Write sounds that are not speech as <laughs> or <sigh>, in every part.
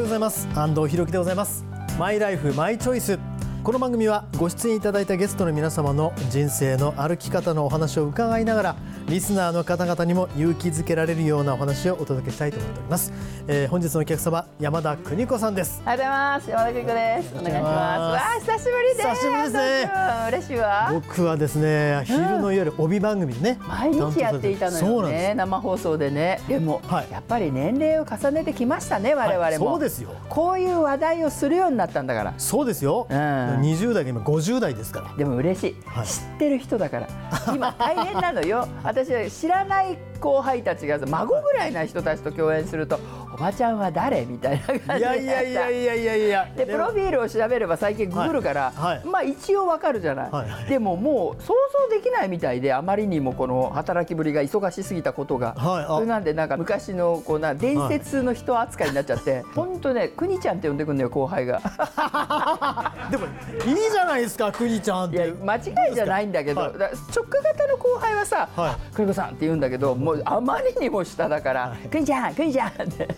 おはようございます。安藤博樹でございます。マイライフマイチョイスこの番組はご出演いただいたゲストの皆様の人生の歩き方のお話を伺いながらリスナーの方々にも勇気づけられるようなお話をお届けしたいと思っております、えー、本日のお客様山田邦子さんです。おはようございます。山田邦子です。お願いします。わあ久しぶりです。久しぶりですね。嬉しいわ。僕はですね昼の夜、帯番組ね毎日やっていたのよね。生放送でね。でも、はい、やっぱり年齢を重ねてきましたね我々も、はい、そうですよ。こういう話題をするようになったんだから。そうですよ、うん、20代が今50代ですから。でも嬉しい、はい、知ってる人だから。今大変なのよ。<laughs> 私は知らないない後輩たちが孫ぐらいな人たちと共演するとおばちゃんは誰みたい。な感じでいやいやいやいやいや。いやでプロフィールを調べれば最近ググるから、はいはい、まあ一応わかるじゃない、はい、でももう想像できないみたいであまりにもこの働きぶりが忙しすぎたことが、それなんでなんか昔のこうな伝説の人扱いになっちゃって本当ねくにちゃんって呼んでくんのよ後輩が。<laughs> でもいいじゃないですかくにちゃんって。いや間違いじゃないんだけど、直型の後輩はさ「はい、子さん」って言うんだけどもうあまりにも下だから「くにちゃんくにちゃん」って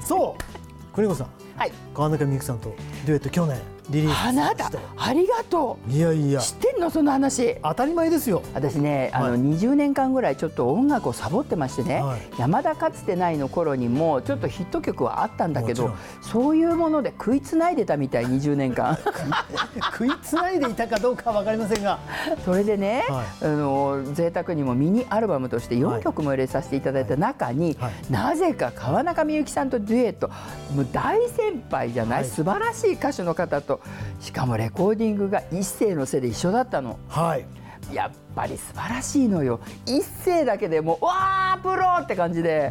そう。<laughs> 邦子さん、はい、川中美幸さんとデュエット去年リリースあなたありがとう。いやいや。知ってんのその話。当たり前ですよ。私ねあの、はい、20年間ぐらいちょっと音楽をサボってましてね、はい、山田かつてないの頃にもちょっとヒット曲はあったんだけどそういうもので食いつないでたみたい20年間。<laughs> 食いつないでいたかどうかは分かりませんが。それでね、はい、あの贅沢にもミニアルバムとして4曲も入れさせていただいた中に、はい、なぜか川中美幸さんとデュエット。もう大先輩じゃない、はい、素晴らしい歌手の方としかもレコーディングが一世のせいで一緒だったの。はいやっぱり素晴らしいのよ。一声だけでもうわープロって感じで。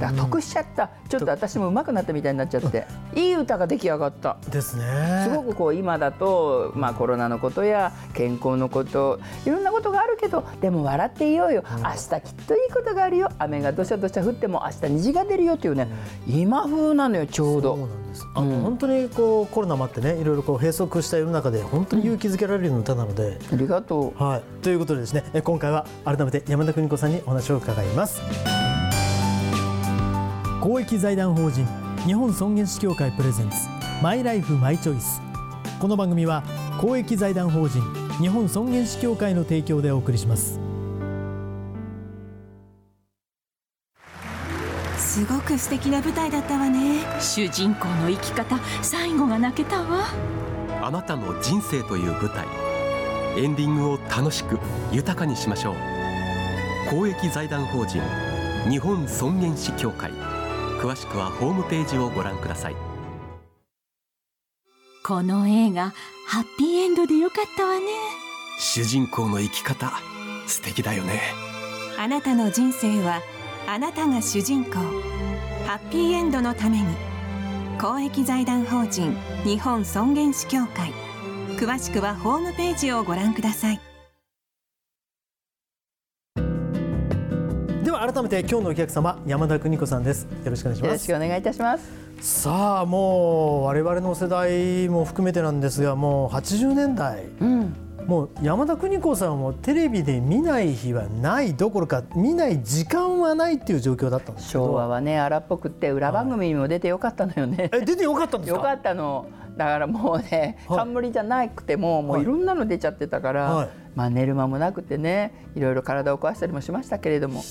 だから得しちゃった。ちょっと私も上手くなったみたいになっちゃって。いい歌が出来上がった。ですね。すごくこう今だと、まあ、コロナのことや健康のこといろんなことがあるけどでも笑っていようよ、明日きっといいことがあるよ。雨がどしゃどしゃ降っても明日虹が出るよっていうね、今風なのよちょうど。あの、うん、本当にこうコロナもあってねいろいろこう閉塞した世の中で本当に勇気づけられるような歌なので、うん、ありがとう、はい、ということでですね。今回は改めて山田邦子さんにお話を伺います。公益財団法人日本尊厳死協会プレゼンツマイライフマイチョイス。この番組は公益財団法人日本尊厳死協会の提供でお送りします。すごく素敵な舞台だったわね。主人公の生き方最後が泣けたわ。あなたの人生という舞台エンディングを楽しく豊かにしましょう。公益財団法人日本尊厳死協会。詳しくはホームページをご覧ください。この映画ハッピーエンドでよかったわね。主人公の生き方素敵だよね。あなたの人生はあなたが主人公。ハッピーエンドのために公益財団法人日本尊厳死協会詳しくはホームページをご覧ください。では改めて今日のお客様山田邦子さんです。よろしくお願いします。よろしくお願いいたします。さあもう我々の世代も含めてなんですがもう80年代、うんもう山田邦子さんもテレビで見ない日はないどころか見ない時間はないっていう状況だったんです昭和はね荒っぽくって裏番組にも出てよかったのよ。ね、はい、え出てよかったんですか？よかったの。だからもうね、はい、冠じゃなくてももうい。ろんなの出ちゃってたから、はい、まあ寝る間もなくてねいろいろ体を壊したりもしましたけれども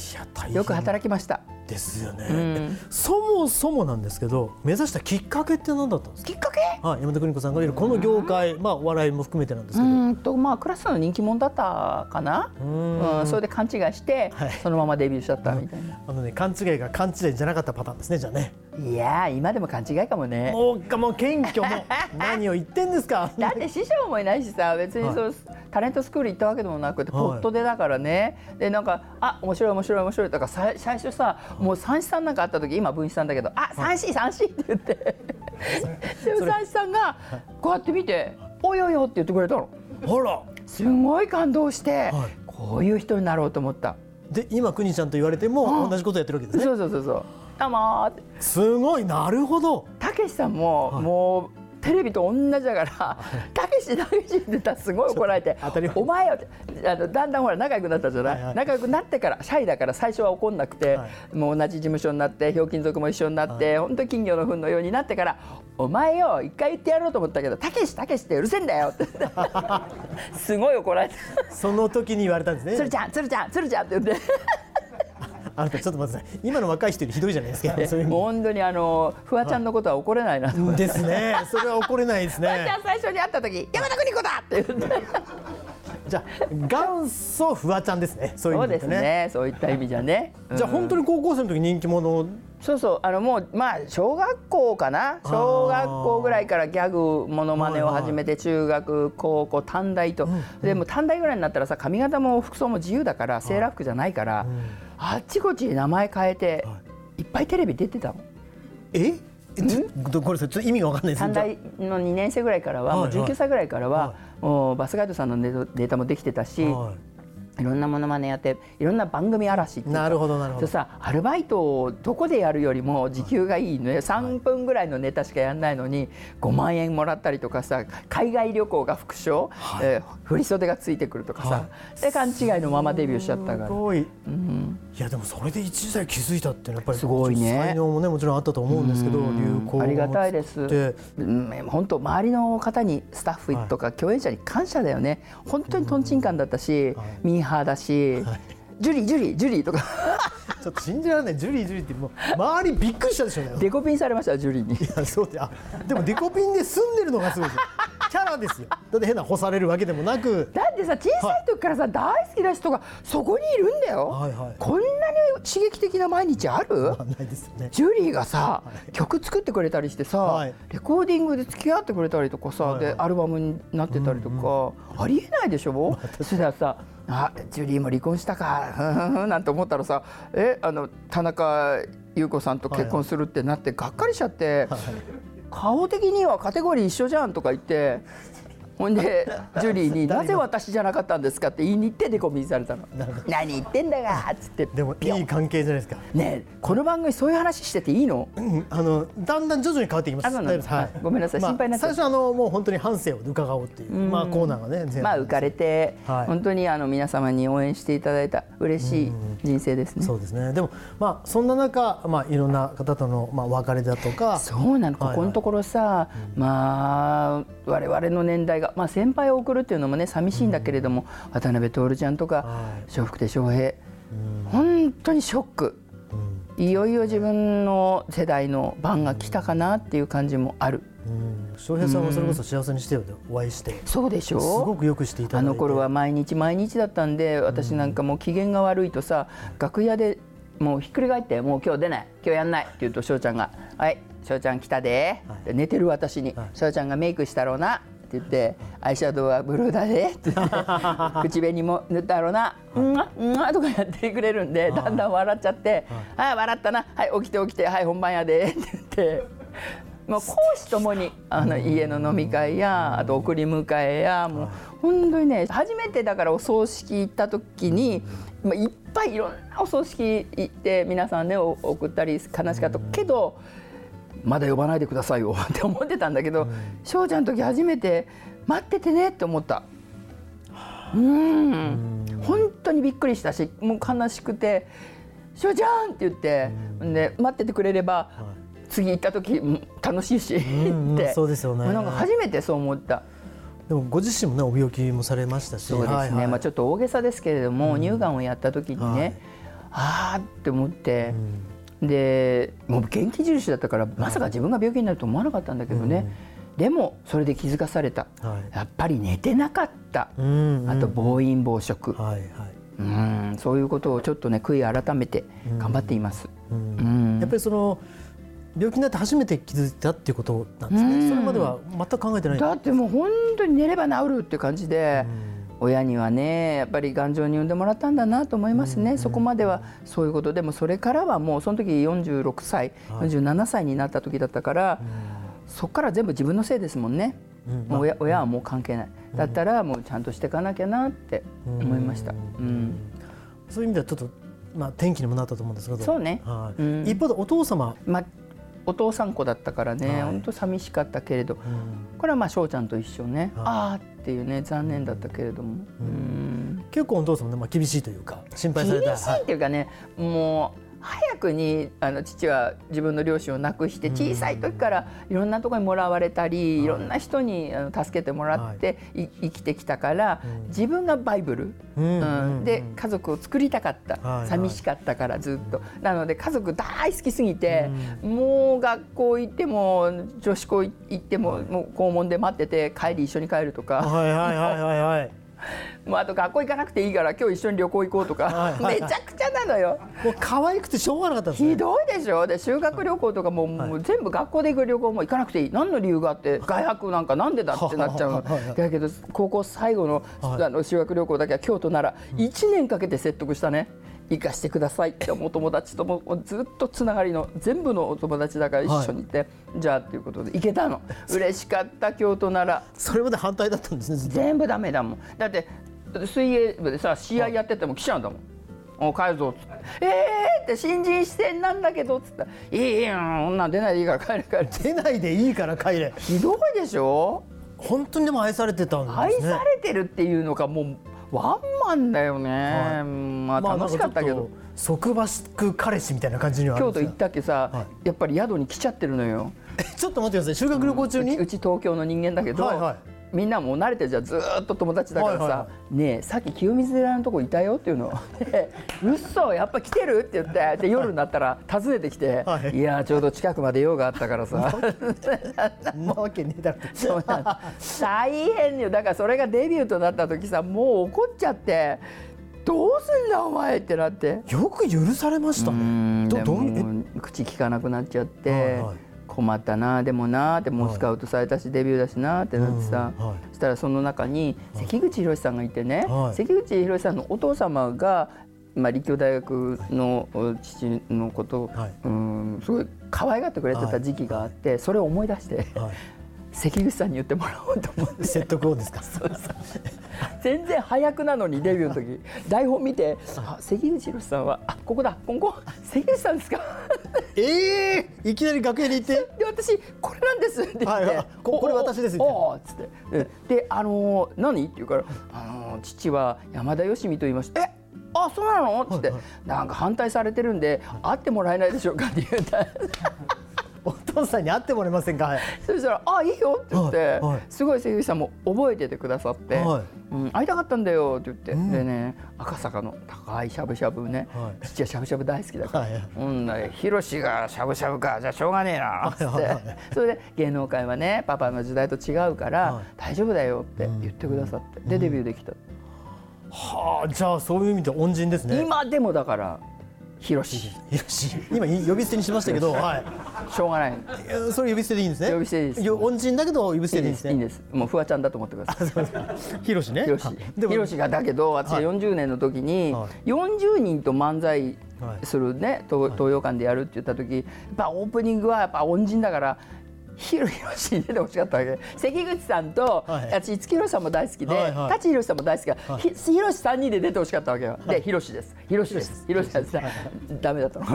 よく働きました。ですよね、うん、そもそもなんですけど目指したきっかけって何だったんですか？きっかけ、はい、山田邦子さんがいるこの業界、まあ、お笑いも含めてなんですけど。うんと、まあ、クラスの人気者だったかな？うん。それで勘違いして、はい、そのままデビューしちゃったみたいな、あのね、勘違いが勘違いじゃなかったパターンですねじゃあね。いや今でも勘違いかもね。もうもう謙虚も <laughs> 何を言ってんですか？だって師匠もいないしさ別にそう、はい、タレントスクール行ったわけでもなくて、ポットでだからね。でなんかあ面白い面白い面白いとか最初さもう三枝さんなんかあった時今分子さんだけど「あ三枝三枝」って言ってでも三枝さんがこうやって見て「おいおいお」って言ってくれたの。ほらすごい感動して、はい、こういう人になろうと思った。で今くにちゃんと言われても同じことやってるわけですね。そうそうそうそう。どうもすごいなるほど。たけしさんも、はい、もうテレビと同じだから「たけしたけし」って言ったらすごい怒られて「お前よ」ってあのだんだんほら仲良くなったじゃない、はいはい、仲良くなってからシャイだから最初は怒んなくて、はい、もう同じ事務所になってひょうきん族も一緒になって、はい、本当金魚の糞のようになってから「お前よ一回言ってやろうと思ったけどたけしたけしってうるせえんだよ」って。<laughs> すごい怒られてその時に言われたんですね「鶴ちゃん鶴ちゃん鶴ちゃん」って言って。あなたちょっと待ってください。今の若い人よりひどいじゃないですか。本当にあのフワちゃんのことは怒れないな <laughs> ですね。それは怒れないですね。フワちゃん最初に会った時山田邦子だって言って。じゃあ元祖フワちゃんですね。そういう意味でね、ね、そういった意味じゃね、うん、じゃあ本当に高校生の時人気者？そうそう。あのもうまあ小学校かな。小学校ぐらいからギャグものまねを始めて中学高校短大と、でも短大ぐらいになったらさ髪型も服装も自由だからセーラー服じゃないから、あっちこっち名前変えて、い、っぱいテレビ出てたの。え？これちょっと意味が分かんない。です短大の2年生ぐらいからは、もう19歳ぐらいからは、もうバスガイドさんのデータもできてたし、いろんなものまねやっていろんな番組嵐ってなるほどなるほど。さアルバイトをどこでやるよりも時給がいいのよ。3分ぐらいのネタしかやんないのに5万円もらったりとかさ海外旅行が副賞、はい、えー、振り袖がついてくるとかさ、はい、で勘違いのままデビューしちゃったから。すごい、うん、いやでもそれで一時代気づいたってやっぱりすごいね。才能もねもちろんあったと思うんですけど、流行ありがたいです、うん、本当周りの方にスタッフとか共演者に感謝だよね。本当にとんちんかんだったし、ミーハーだしジュリージュリージュリーとか。ちょっと信じられない。ジュリージュリーってもう周りびっくりしたでしょうね。<laughs> デコピンされましたジュリーに。いやそうであでもデコピンで住んでるのがすごいですよ。<laughs> キャラですよ。だって変な干されるわけでもなく。だってさ小さい時からさ、はい、大好きな人がそこにいるんだよ、はいはい、こんなに刺激的な毎日ある、まあ、ね。ジュリーがさ、はい、曲作ってくれたりしてさ、はい、レコーディングで付き合ってくれたりとかさ、はいはい、でアルバムになってたりとか、うんうん、ありえないでしょ、<laughs> まあ、そしたらさあジュリーも離婚したか <laughs> なんて思ったらさえあの田中優子さんと結婚するってなってがっかりしちゃって、はいはい、顔的にはカテゴリー一緒じゃんとか言ってほんで <laughs> ジュリーに「なぜ私じゃなかったんですか?」って言いに行ってデコピンされたの「何言ってんだが」っつって。でもいい関係じゃないですか。ねこの番組そういう話してていいの、うん、あのだんだん徐々に変わってきます。はい、ごめんなさい、まあ、心配な最初あのもう本当に反省を伺おうっていう、まあ、コーナーがねまあ浮かれて、はい、本当にあの皆様に応援していただいた嬉しい人生ですね。そうですね。でもまあそんな中、まあ、いろんな方との、まあ、別れだとか。そうなの。ここのところさ、はいはい、まあ我々の年代が、まあ、先輩を送るっていうのもね寂しいんだけれども、うん、渡辺徹ちゃんとか笑福亭笑瓶、うん、本当にショック、うん、いよいよ自分の世代の番が来たかなっていう感じもある。翔平さんはそれこそ幸せにしてよでお会いして、そうでしょう。すごくよくしていたあの頃は毎日毎日だったんで私なんかもう機嫌が悪いとさ、楽屋でもうひっくり返ってもう今日出ない今日やんないって言うと翔ちゃんが「はい翔ちゃん来たで」はい、寝てる私に「翔、はい、ちゃんがメイクしたろうな」って言って「アイシャドウはブルーだで」って言って <laughs> 口紅も塗ったろうな「うんがうんが」とかやってくれるんでだんだん笑っちゃって「はい笑ったなはい起きて起きてはい本番やで」って言って。もう講師ともにあの家の飲み会やあと送り迎えやもう本当にね初めてだからお葬式行った時にいっぱいいろんなお葬式行って皆さんね送ったり悲しかったけど。まだ呼ばないでくださいよ <laughs> って思ってたんだけど翔、うん、ちゃんの時初めて待っててねって思った。うん。本当にびっくりしたしもう悲しくて「翔ちゃん!」って言って、で待っててくれれば、はい、次行った時楽しいしって。そうですよね。なんか初めてそう思った。でもご自身もねお病気もされましたし。そうですね、はいはい、まあ、ちょっと大げさですけれども、乳がんをやった時にね、はい、ああって思って。うんでもう元気印だったからまさか自分が病気になると思わなかったんだけどね、うん、でもそれで気づかされた、はい、やっぱり寝てなかった、うんうん、あと暴飲暴食、はいはい、うん。そういうことをちょっとね悔い改めて頑張っています。うん。うん、やっぱりその病気になって初めて気づいたっていうことなんですね、それまでは全く考えてない。だってもう本当に寝れば治るって感じで、親にはねやっぱり頑丈に産んでもらったんだなと思いますね、うんうん、そこまではそういうことでもそれからはもうその時46歳、はい、47歳になった時だったから、うん、そこから全部自分のせいですもんね、うん、もう親親はもう関係ない、だったらもうちゃんとしていかなきゃなって思いました。うんそういう意味ではちょっとまあ、転機にもなったと思うんですけど。そうね、はい、一方でお父様、まお父さん子だったからね、はい。本当寂しかったけれど、うん。これはまあ翔ちゃんと一緒ね、はい。ああっていうね残念だったけれども、うん。結構お父さんもね、まあ、厳しいというか心配された。厳しいっていうかね、もう早くにあの父は自分の両親を亡くして小さい時からいろんなところにもらわれたり、い、ろんな人にあの助けてもらって、い。生きてきたから、自分がバイブル、うんうんで家族を作りたかった、寂しかったからずっと。なので家族大好きすぎて、もう学校行っても女子校行っても,、もう校門で待ってて帰り一緒に帰るとか。はいはいはいはいはいもうあと学校行かなくていいから今日一緒に旅行行こうとか、はいはい。はいめちゃくちゃなのよ。もう可愛くてしょうがなかったんですね。ひどいでしょ？で修学旅行とかも,、もう全部学校で行く旅行も行かなくていい。何の理由があって外泊なんかなんでだってなっちゃうだけど高校最後の,、はい。あの修学旅行だけは京都なら1年かけて説得したね。行かしてください。ってお友達ともずっとつながりの全部のお友達だから一緒にいて、じゃあっていうことで行けたの。嬉しかった京都なら。それまで反対だったんですね全部ダメだもん。だって水泳部でさ試合やってても来ちゃうんだもん。お帰るぞっつって「えー!」って新人視点なんだけどっつった。ら「いいんなん出ないでいいから帰る帰る」出ないでいいから帰れ。ひどいでしょ？本当にでも愛されてたんですね。愛されてるっていうのがもうワンマンだよね、まあ楽しかったけど、束縛彼氏みたいな感じには京都行ったっけさ、はやっぱり宿に来ちゃってるのよ。えちょっと待ってください。修学旅行中に、うち東京の人間だけど、はいはいみんなもう慣れてるじゃん。ずーっと友達だからさ「はいはいはねえさっき清水寺のとこいたよ」っていうの。<laughs> で「うっそやっぱ来てる?」って言ってで夜になったら訪ねてきて「はいい、やーちょうど近くまで用があったからさ。<laughs> んなわけねえだろ。<laughs> そうなの大変よ。だからそれがデビューとなった時さもう怒っちゃって「どうすんだお前」ってなって。よく許されましたうねどど口聞かなくなっちゃって、はいはい困ったなでもなってもうスカウトされたし、デビューだしなってなってさ、そしたらその中に関口宏さんがいてね、はい。関口宏さんのお父様が、まあ、立教大学の父のことを、はい。うんすごい可愛がってくれてた時期があって、それを思い出して、はい関口さんに言ってもらおうと思って。説得をですか？全然早くなのにデビューの時。台本見て「あ関口宏さんはあここだここ関口さんですか?」ええいきなり楽屋に行って？<laughs> で私これなんです。って言って、はいはい。こおこれ私ですっつって。でであのー何？って言うからあのー父は山田芳美と言いましたえあそうなの？っつって、はいなんか反対されてるんで、会ってもらえないでしょうか？って言ったお父さんに会ってもらえませんか？はい。そしたら「あいいよ」って言って、はいはい。すごい関口さんも覚えててくださって「はい。うん、会いたかったんだよ」って言って、ん。でね赤坂の高いしゃぶしゃぶね、はい。父はしゃぶしゃぶ大好きだからはい。はい「うんだヒロシがしゃぶしゃぶかじゃあしょうがねえな」っつって、それで芸能界はねパパの時代と違うから、はい。大丈夫だよって言ってくださって、でデビューできた、はあじゃあそういう意味で恩人ですね。今でもだからヒロシ。しひろし今呼び捨てにしましたけど <laughs> はい。ょうがない。それ呼び捨てでいいんですね？呼び捨てです。よ恩人だけど呼び捨いいでてでいいんですすね？いいんです。もうフワちゃんだと思ってください。ひろしね。ヒロシ。はいでもヒロシがだけど私はい40年の時にはい。40人と漫才はいするね東東洋館でやるって言った時やっぱオープニングはやっぱ恩人だからヒロヒロシに出てほしかったわけ。関口さんとはい。私五木ひろしさんも大好きではいはい。舘ひろしさんも大好きだ。ひひろし3人で出てほしかったわけよ。でひろしです。ひろしです。ひろしです。ダメだった <laughs> の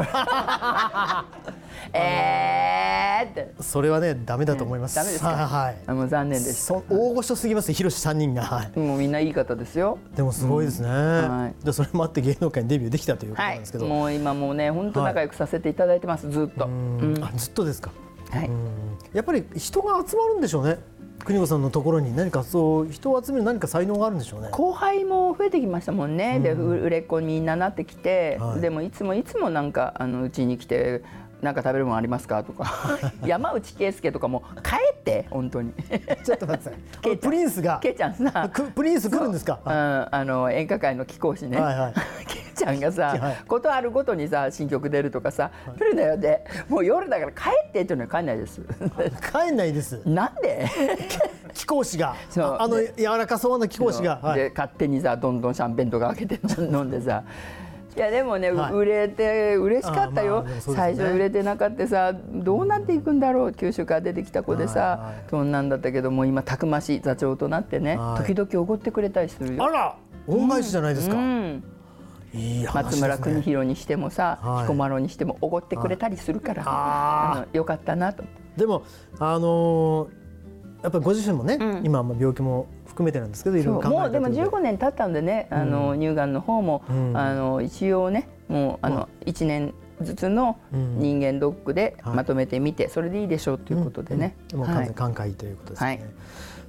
えーって。それはねダメだと思います。ダメですか？はい。もう残念です。そ大御所すぎますひろし三人が。はい。もうみんないい方ですよ。でもすごいですね、はい。でそれもあって芸能界にデビューできたということはなんですけど、い、もう今もうね本当仲良くさせていただいてます、ずっと。うん。あずっとですか、はい。うん。やっぱり人が集まるんでしょうね。邦子さんのところに。何かそう人を集める何か才能があるんでしょうね。後輩も増えてきましたもんね、でう売れっ子にみんななってきて、はい。でもいつもいつもなんかあのうちに来て「なんか食べるものありますか?」とか。<laughs> 山内圭介とかも帰って本当に。ちょっと待ってください <laughs> プリンスがケイちゃんさ。くプリンス来るんですか？う。ん、あの演歌界の貴公子ね、はいはい。<laughs> ケイちゃんがさ、はい。ことあるごとにさ新曲出るとかさ「来るなよ」でもう夜だから帰ってっていうのは帰んないです。帰んないです。なんで？貴公子が。そう。ああの柔らかそうな貴公子が、はい。で勝手にさどんどんシャンペンとか開けて飲んでさいやでもね、はい。売れて嬉しかったよ、ね。最初売れてなかったさどうなっていくんだろう九州から出てきた子でさ、そんなんだったけどもう今たくましい座長となってね、はい。時々おごってくれたりするよ。あら恩返しじゃないですか、うん。いいね、松村邦弘にしてもさ、はい、彦摩呂にしてもおごってくれたりするから、はい、あのよかったなと。でもあのー、やっぱりご自身もね、うん、今病気も含めてなんですけどいろいろもうでも15年経ったんでね、あの乳がんの方も、うん、あの一応ねもうあの1年ずつの人間ドックでまとめてみて、それでいいでしょうということでね。もう完全寛解ということですね。はい。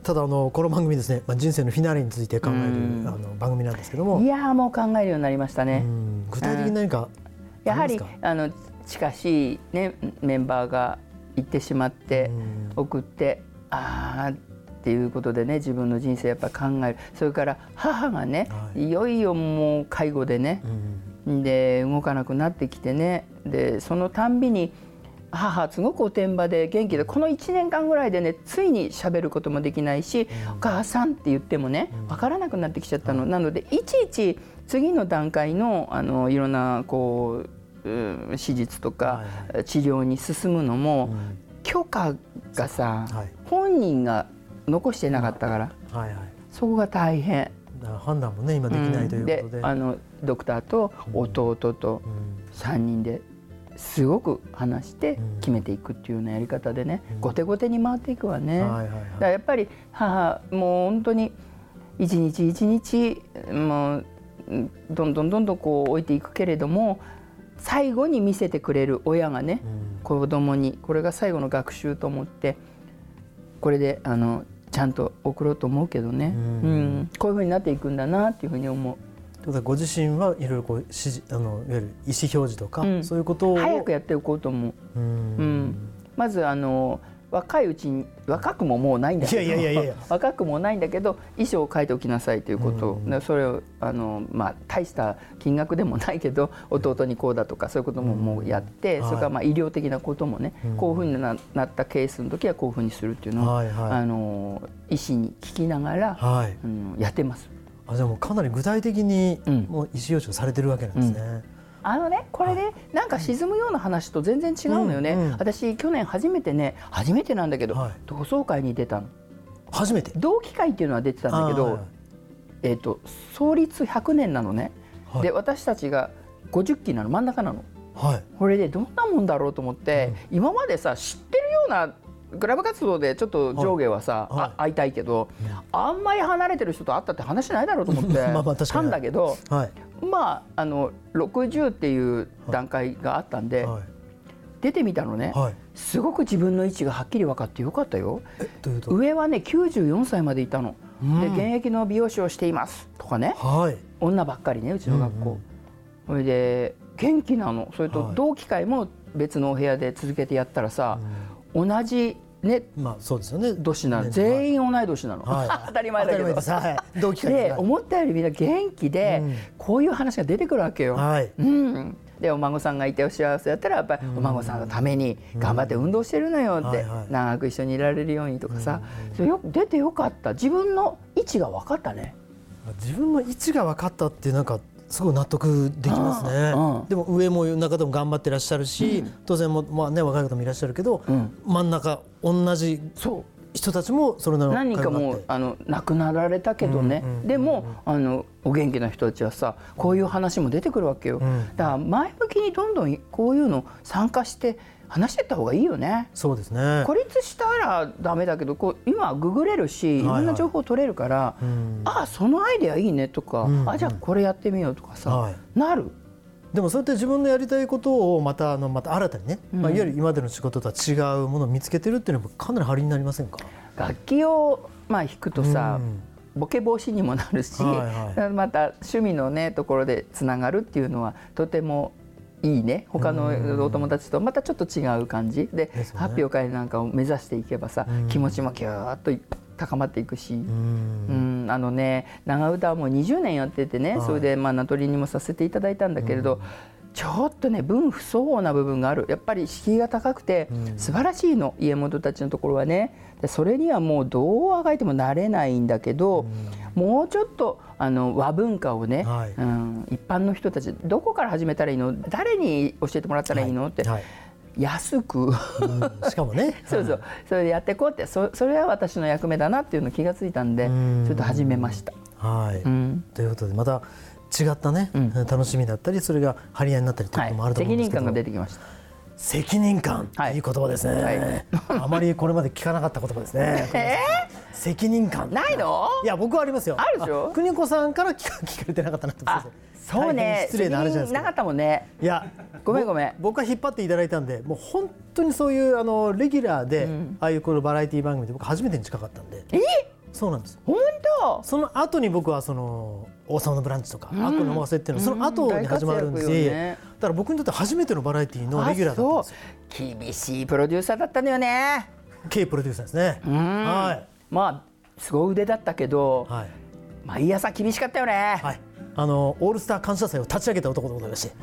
ただあのこの番組ですね、まあ、人生のフィナーレについて考える、あの番組なんですけども。いやもう考えるようになりましたね。具体的に何かやはりあの近しい、ね、メンバーが行ってしまって送ってああっていうことでね自分の人生やっぱ考える。それから母がね、はい、いよいよもう介護でね、うん、で動かなくなってきてねでそのたんびに母すごくおてんばで元気でこの1年間ぐらいでねついにしゃべることもできないし、うん、お母さんって言ってもね分からなくなってきちゃったの、うん、なのでいちいち次の段階のあのいろんなこう手術とか治療に進むのも、許可がさ、はい、本人が残してなかったから、はいはい、そこが大変。判断もね今できないということで。うん、であのドクターと弟と3人ですごく話して決めていくっていうようなやり方でね、うん、後手後手に回っていくわね。はいはいはい、だからやっぱり母もう本当に一日一日もうどんどんどんどんこう置いていくけれども最後に見せてくれる親がね、うん、子供にこれが最後の学習と思ってこれであのちゃんと送ろうと思うけどね、うん、うん、こういうふうになっていくんだなっていうふうに思う。ご自身はいろいろこう指示あのいわゆる意思表示とか、うん、そういうことを。早くやっておこうと思う。うん、まずあの若いうちに若くももうないんだけどいやいやいやいや。<laughs> 若くもないんだけど衣装を書いておきなさいということ、うん、それをあの、まあ、大した金額でもないけど弟にこうだとかそういうことももうやって、うん、それからまあ医療的なこともね、はい、こういうふうにななったケースの時はこういうふうにするっていうのを、はいはい、あの医師に聞きながら、はい、うん、やってます。あじゃあもうかなり具体的にもう意思表示をされてるわけなんですね。あのねこれでなんか沈むような話と全然違うのよね、うんうん、私去年初めてね初めてなんだけど、はい、同窓会に出たの。初めて？同期会っていうのは出てたんだけど、はい、えーと、創立100年なのね、はい、で私たちが50期なの真ん中なの、はい、これでどんなもんだろうと思って、うん、今までさ知ってるようなクラブ活動でちょっと上下はさ、はい、会いたいけど、あんまり離れてる人と会ったって話ないだろうと思って <laughs> たんだけど、はい、まああの60っていう段階があったんで、はい、出てみたのね、はい、すごく自分の位置がはっきり分かってよかったよ。上はね94歳までいたの。うん、で現役の美容師をしています。とかね、はい、女ばっかりねうちの学校。そ、れ、で元気なの。それと同期会も別のお部屋で続けてやったらさ、同じね、まあそうですよね。年なの、全員同い年なの。はい、<laughs> 当たり前だけど。はい、同期で思ったよりみんな元気で、うん、こういう話が出てくるわけよ。はい。うん。でお孫さんがいてお幸せだったらやっぱりお孫さんのために頑張って運動してるのよって、長く一緒にいられるようにとかさ、それよ出てよかった自分の位置が分かったね。自分の位置が分かったってなんかすごい納得できますね、うん、でも上も中でも頑張ってらっしゃるし、うん、当然も、まあね、若い方もいらっしゃるけど、うん、真ん中同じ人たちもそれなり何かもうあの亡くなられたけどね、でもあのお元気な人たちはさこういう話も出てくるわけよ、だから前向きにどんどんこういうの参加して話してった方がいいよね。そうですね。孤立したらダメだけど、こう今ググれるし、いろんな情報取れるから、はいはい、ああそのアイデアいいねとか、うんうん、あじゃあこれやってみようとかさ、はい、なる？でもそうやって自分のやりたいことをまたあのまた新たにね、うん、まあいわゆる今までの仕事とは違うものを見つけてるっていうのもかなり張りになりませんか。楽器をまあ弾くとさ。うんボケ防止にもなるし、はいはい、<laughs> また趣味のねところでつながるっていうのはとてもいいね。他のお友達とまたちょっと違う感じ。で、ね、発表会なんかを目指していけばさ、気持ちもギューッと高まっていくし、うん、あのね長唄はもう20年やっててね、はい、それでまあ名取にもさせていただいたんだけれど、ちょっとね分不相応な部分がある。やっぱり敷居が高くて素晴らしいの、家元たちのところはね。でそれにはもうどうあがいてもなれないんだけど、もうちょっとあの和文化をね、はい、うん、一般の人たちどこから始めたらいいの？誰に教えてもらったらいいの、はい、って。はい。安く、うん、しかもね。<laughs> そうそう。それでやっていこうって。そそれは私の役目だなっていうの気がついたんでちょっと始めました。はい、うん、ということでまた違ったね、うん、楽しみだったりそれが張り合いになったりということもあると思うんですけど、はい、責任感が出てきました。責任感、はい、いい言葉ですね、はい、あまりこれまで聞かなかった言葉ですね。<laughs> えー、責任感。ないの？いや僕はありますよ。あるでしょ？邦子さんから聞か聞かれてなかったなとそうね。失礼なあるじゃないですか。なかったもんね。いやごめんごめん。僕は引っ張っていただいたんでもう本当にそういうあのレギュラーで、うん、ああいうこのバラエティ番組で僕初めてに近かったんで。え？そうなんです本当？その後に僕はその王様のブランチとか、うん、悪のせっていうのその後に始まるんで。す、ね、だから僕にとって初めてのバラエティーのレギュラーだったんですよ。厳しいプロデューサーだったのよね。K プロデューサーですね。はいまあすごい腕だったけど、はい、毎朝厳しかったよね。はい。あのオールスター感謝祭を立ち上げた男でございまして。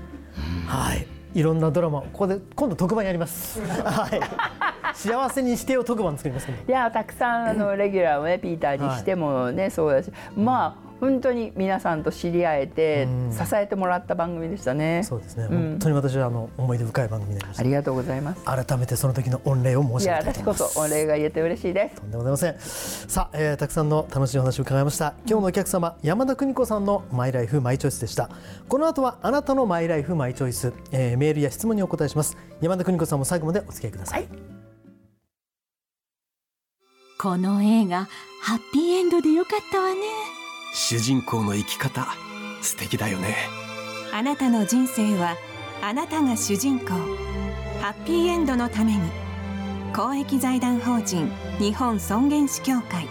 はい。いろんなドラマここで今度特番やります。はい。幸せにしてを特番作りますいやたくさんあのレギュラーをねピーターにしてもね、はい、そうだし。まあ本当に皆さんと知り合えて支えてもらった番組でしたね。そうですね。うん、本当に私はあの思い出深い番組になりました。ありがとうございます。改めてその時の御礼を申し上げたいと思います。私こそ御礼が言えて嬉しいです。とんでもございません。さあ、えー、たくさんの楽しいお話を伺いました。今日のお客様、山田邦子さんのマイライフマイチョイスでした。この後はあなたのマイライフマイチョイス、えー、メールや質問にお答えします。山田邦子さんも最後までお付き合いください。はい、この映画ハッピーエンドでよかったわね。主人公の生き方素敵だよね。あなたの人生はあなたが主人公。ハッピーエンドのために。公益財団法人日本尊厳死協会。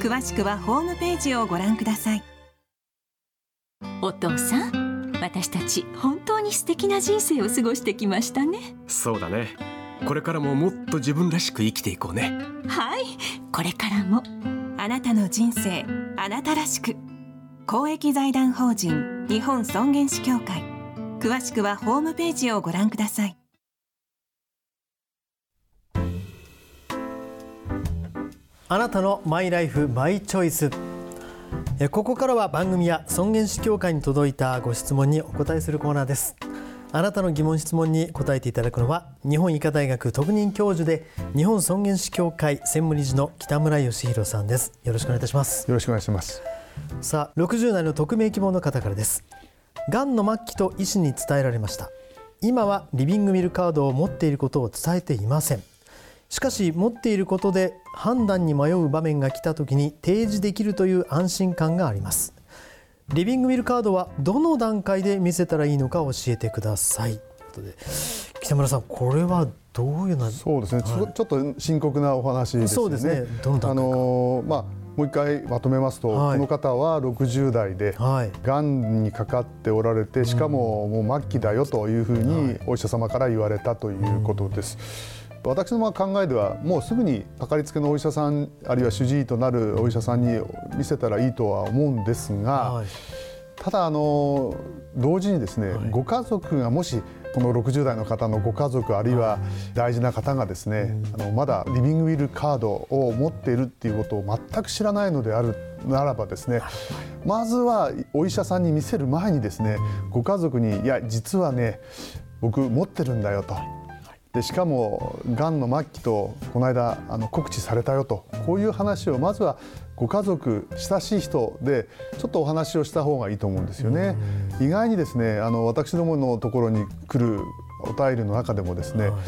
詳しくはホームページをご覧ください。お父さん私たち本当に素敵な人生を過ごしてきましたね。そうだね。これからももっと自分らしく生きていこうね。はい。これからもあなたの人生あなたらしく。公益財団法人日本尊厳死協会。詳しくはホームページをご覧ください。あなたのマイライフマイチョイス。ここからは番組や尊厳死協会に届いたご質問にお答えするコーナーです。あなたの疑問質問に答えていただくのは日本医科大学特任教授で日本尊厳死協会専務理事の北村義弘さんです。よろしくお願いいたします。よろしくお願いします。さあ60代の匿名希望の方からです。がんの末期と医師に伝えられました。今はリビングミルカードを持っていることを伝えていません。しかし持っていることで判断に迷う場面が来た時に提示できるという安心感がありますリビングミルカードはどの段階で見せたらいいのか教えてください。ということで北村さんこれはどういうなそうですね、はい、ちょっと深刻なお話ですね。そうですね。あのまあもう一回まとめますと、はい、この方は60代で、はい、がんにかかっておられてしかももう末期だよというふうにお医者様から言われたということです。うん私の考えではもうすぐにかかりつけのお医者さんあるいは主治医となるお医者さんに見せたらいいとは思うんですが、はい、ただあの同時にですね、はい、ご家族がもしこの60代の方のご家族あるいは大事な方がですね、あのまだリビングウィルカードを持っているっていうことを全く知らないのであるならばですねまずはお医者さんに見せる前にですねご家族に「い。や実はね僕持ってるんだよ」と。でしかもがんの末期とこの間あの告知されたよと。こういう話をまずはご家族親しい人でちょっとお話をした方がいいと思うんですよね。意外にですねあの私どものところに来るお便りの中でもですね、は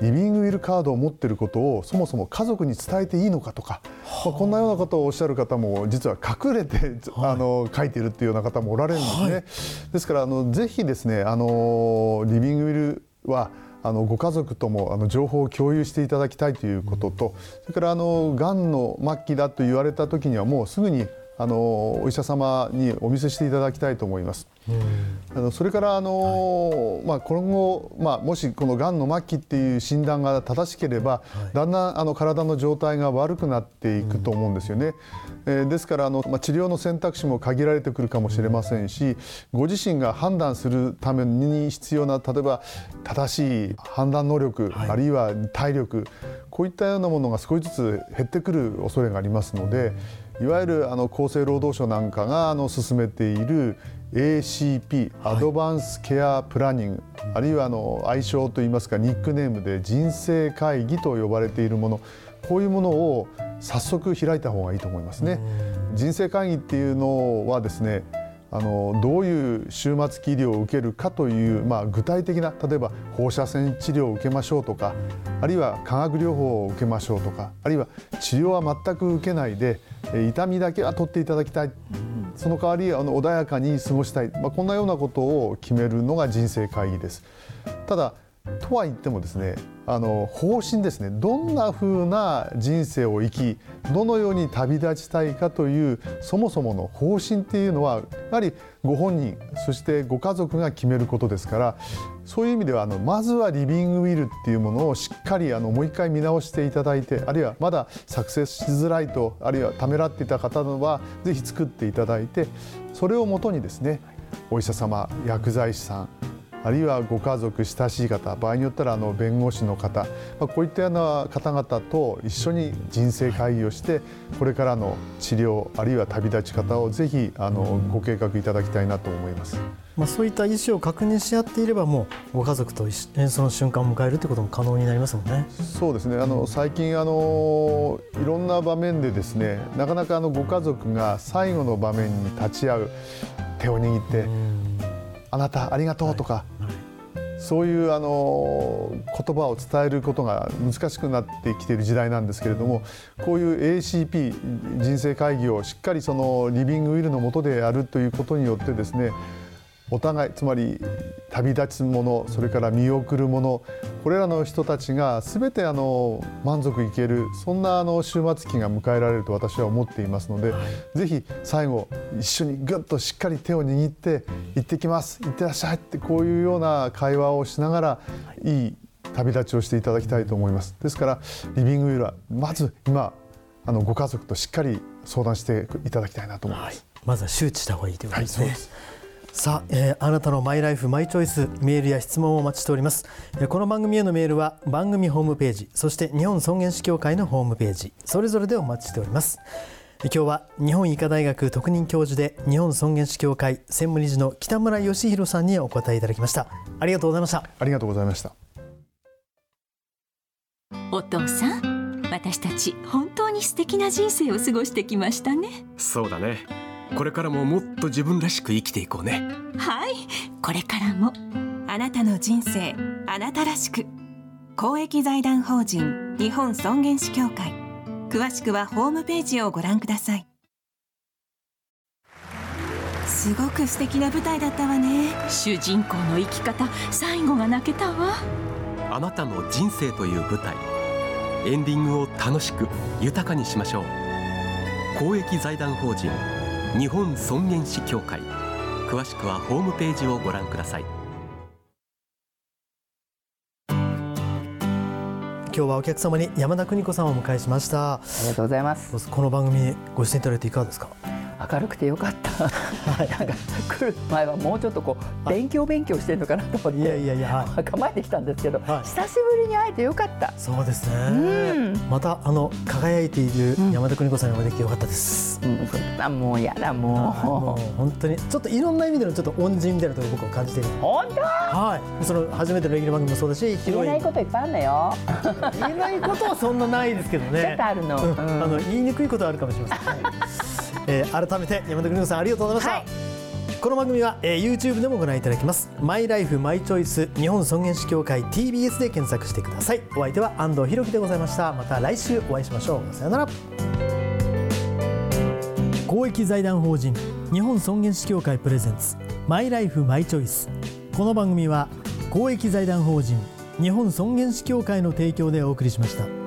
い、リビングウィルカードを持っていることをそもそも家族に伝えていいのかとか、まあ、こんなようなことをおっしゃる方も実は隠れて、はい、あの書いているっていうような方もおられるんですね。はい、ですからあのぜひですねあのリビングウィルはあのご家族ともあの情報を共有していただきたいということと、それからあのがんの末期だと言われた時にはもうすぐにあのお医者様にお見せしていただきたいと思います。あのそれからあの、はい、まあ、今後、まあ、もしこのがんの末期っていう診断が正しければ、はい、だんだんあの体の状態が悪くなっていくと思うんですよね。えー、ですからあの、まあ、治療の選択肢も限られてくるかもしれませんしご自身が判断するために必要な例えば正しい判断能力、はい、あるいは体力こういったようなものが少しずつ減ってくる恐れがありますので。いわゆるあの厚生労働省なんかがあの進めている ACP、アドバンスケアプランニング、あるいはあの愛称といいますかニックネームで人生会議と呼ばれているもの。こういうものを早速開いた方がいいと思いますね。人生会議っていうのはですねあのどういう終末期医療を受けるかという、まあ、具体的な例えば放射線治療を受けましょうとかあるいは化学療法を受けましょうとかあるいは治療は全く受けないで痛みだけは取っていただきたいその代わりあの穏やかに過ごしたい、まあ、こんなようなことを決めるのが人生会議です。ただとは言ってもですねあの方針ですね。どんなふうな人生を生きどのように旅立ちたいかというそもそもの方針っていうのはやはりご本人そしてご家族が決めることですからそういう意味ではあのまずはリビングウィルっていうものをしっかりあのもう一回見直していただいてあるいはまだ作成しづらいとあるいはためらっていた方はぜひ作っていただいてそれをもとにですねお医者様薬剤師さんあるいはご家族親しい方場合によったらあの弁護士の方、まあ、こういったような方々と一緒に人生会議をしてこれからの治療あるいは旅立ち方をぜひあのご計画いただきたいなと思います。まあ、そういった意思を確認し合っていればもうご家族とその瞬間を迎えるということも可能になりますもんね。そうですねあの最近あのいろんな場面でですねなかなかあのご家族が最後の場面に立ち会う手を握って「あなたありがとう」とか、そういうあの言葉を伝えることが難しくなってきている時代なんですけれどもこういう ACP 人生会議をしっかりそのリビングウィルのもとでやるということによってですねお互いつまり旅立つものそれから見送るものこれらの人たちが全てあの満足いけるそんなあの終末期が迎えられると私は思っていますので、はい、ぜひ最後一緒にぐっとしっかり手を握って「行ってきます行ってらっしゃい」ってこういうような会話をしながらいい旅立ちをしていただきたいと思います。ですからリビングウィルはまず今あのご家族としっかり相談していただきたいなと思います。はい、まずは周知した方がいいということですね。はいさあ、えー、あなたのマイライフマイチョイスメールや質問をお待ちしております、えー、この番組へのメールは番組ホームページそして日本尊厳死協会のホームページそれぞれでお待ちしております。今日は日本医科大学特任教授で日本尊厳死協会専務理事の北村義弘さんにお答えいただきました。ありがとうございました。ありがとうございました。お父さん私たち本当に素敵な人生を過ごしてきましたね。そうだねこれからももっと自分らしく生きていこうね。はい。これからも。あなたの人生あなたらしく。公益財団法人日本尊厳死協会。詳しくはホームページをご覧ください。すごく素敵な舞台だったわね。主人公の生き方最後が泣けたわ。あなたの人生という舞台エンディングを楽しく豊かにしましょう。公益財団法人日本尊厳死協会。詳しくはホームページをご覧ください。今日はお客様に山田邦子さんをお迎えしました。ありがとうございます。この番組ご出演いただいていかがですか？明るくてよかった、はい、なんか来る前はもうちょっとこう勉強勉強してるのかなと思っていやいや構えてきたんですけど、はい、久しぶりに会えてよかった。そうですね、うん、またあの輝いている山田邦子さんにお会いできてよかったです、うん、そんなもうやだもう。もう本当にちょっといろんな意味でのちょっと恩人みたいなところ僕は感じている。本当？はいその初めてのレギュラー番組もそうだし言えないこといっぱいあるのよ。言えないことはそんなないですけどね。<laughs> ちょっとあるの、うん、あの言いにくいことはあるかもしれません、はいえー、改めて山田邦子さんありがとうございました、はい、この番組は、えー、YouTube でもご覧いただけます。マイライフマイチョイス日本尊厳死協会 TBS で検索してください。お相手は安藤博樹でございました。また来週お会いしましょう。さよなら。公益財団法人日本尊厳死協会プレゼンツマイライフマイチョイス。この番組は公益財団法人日本尊厳死協会の提供でお送りしました。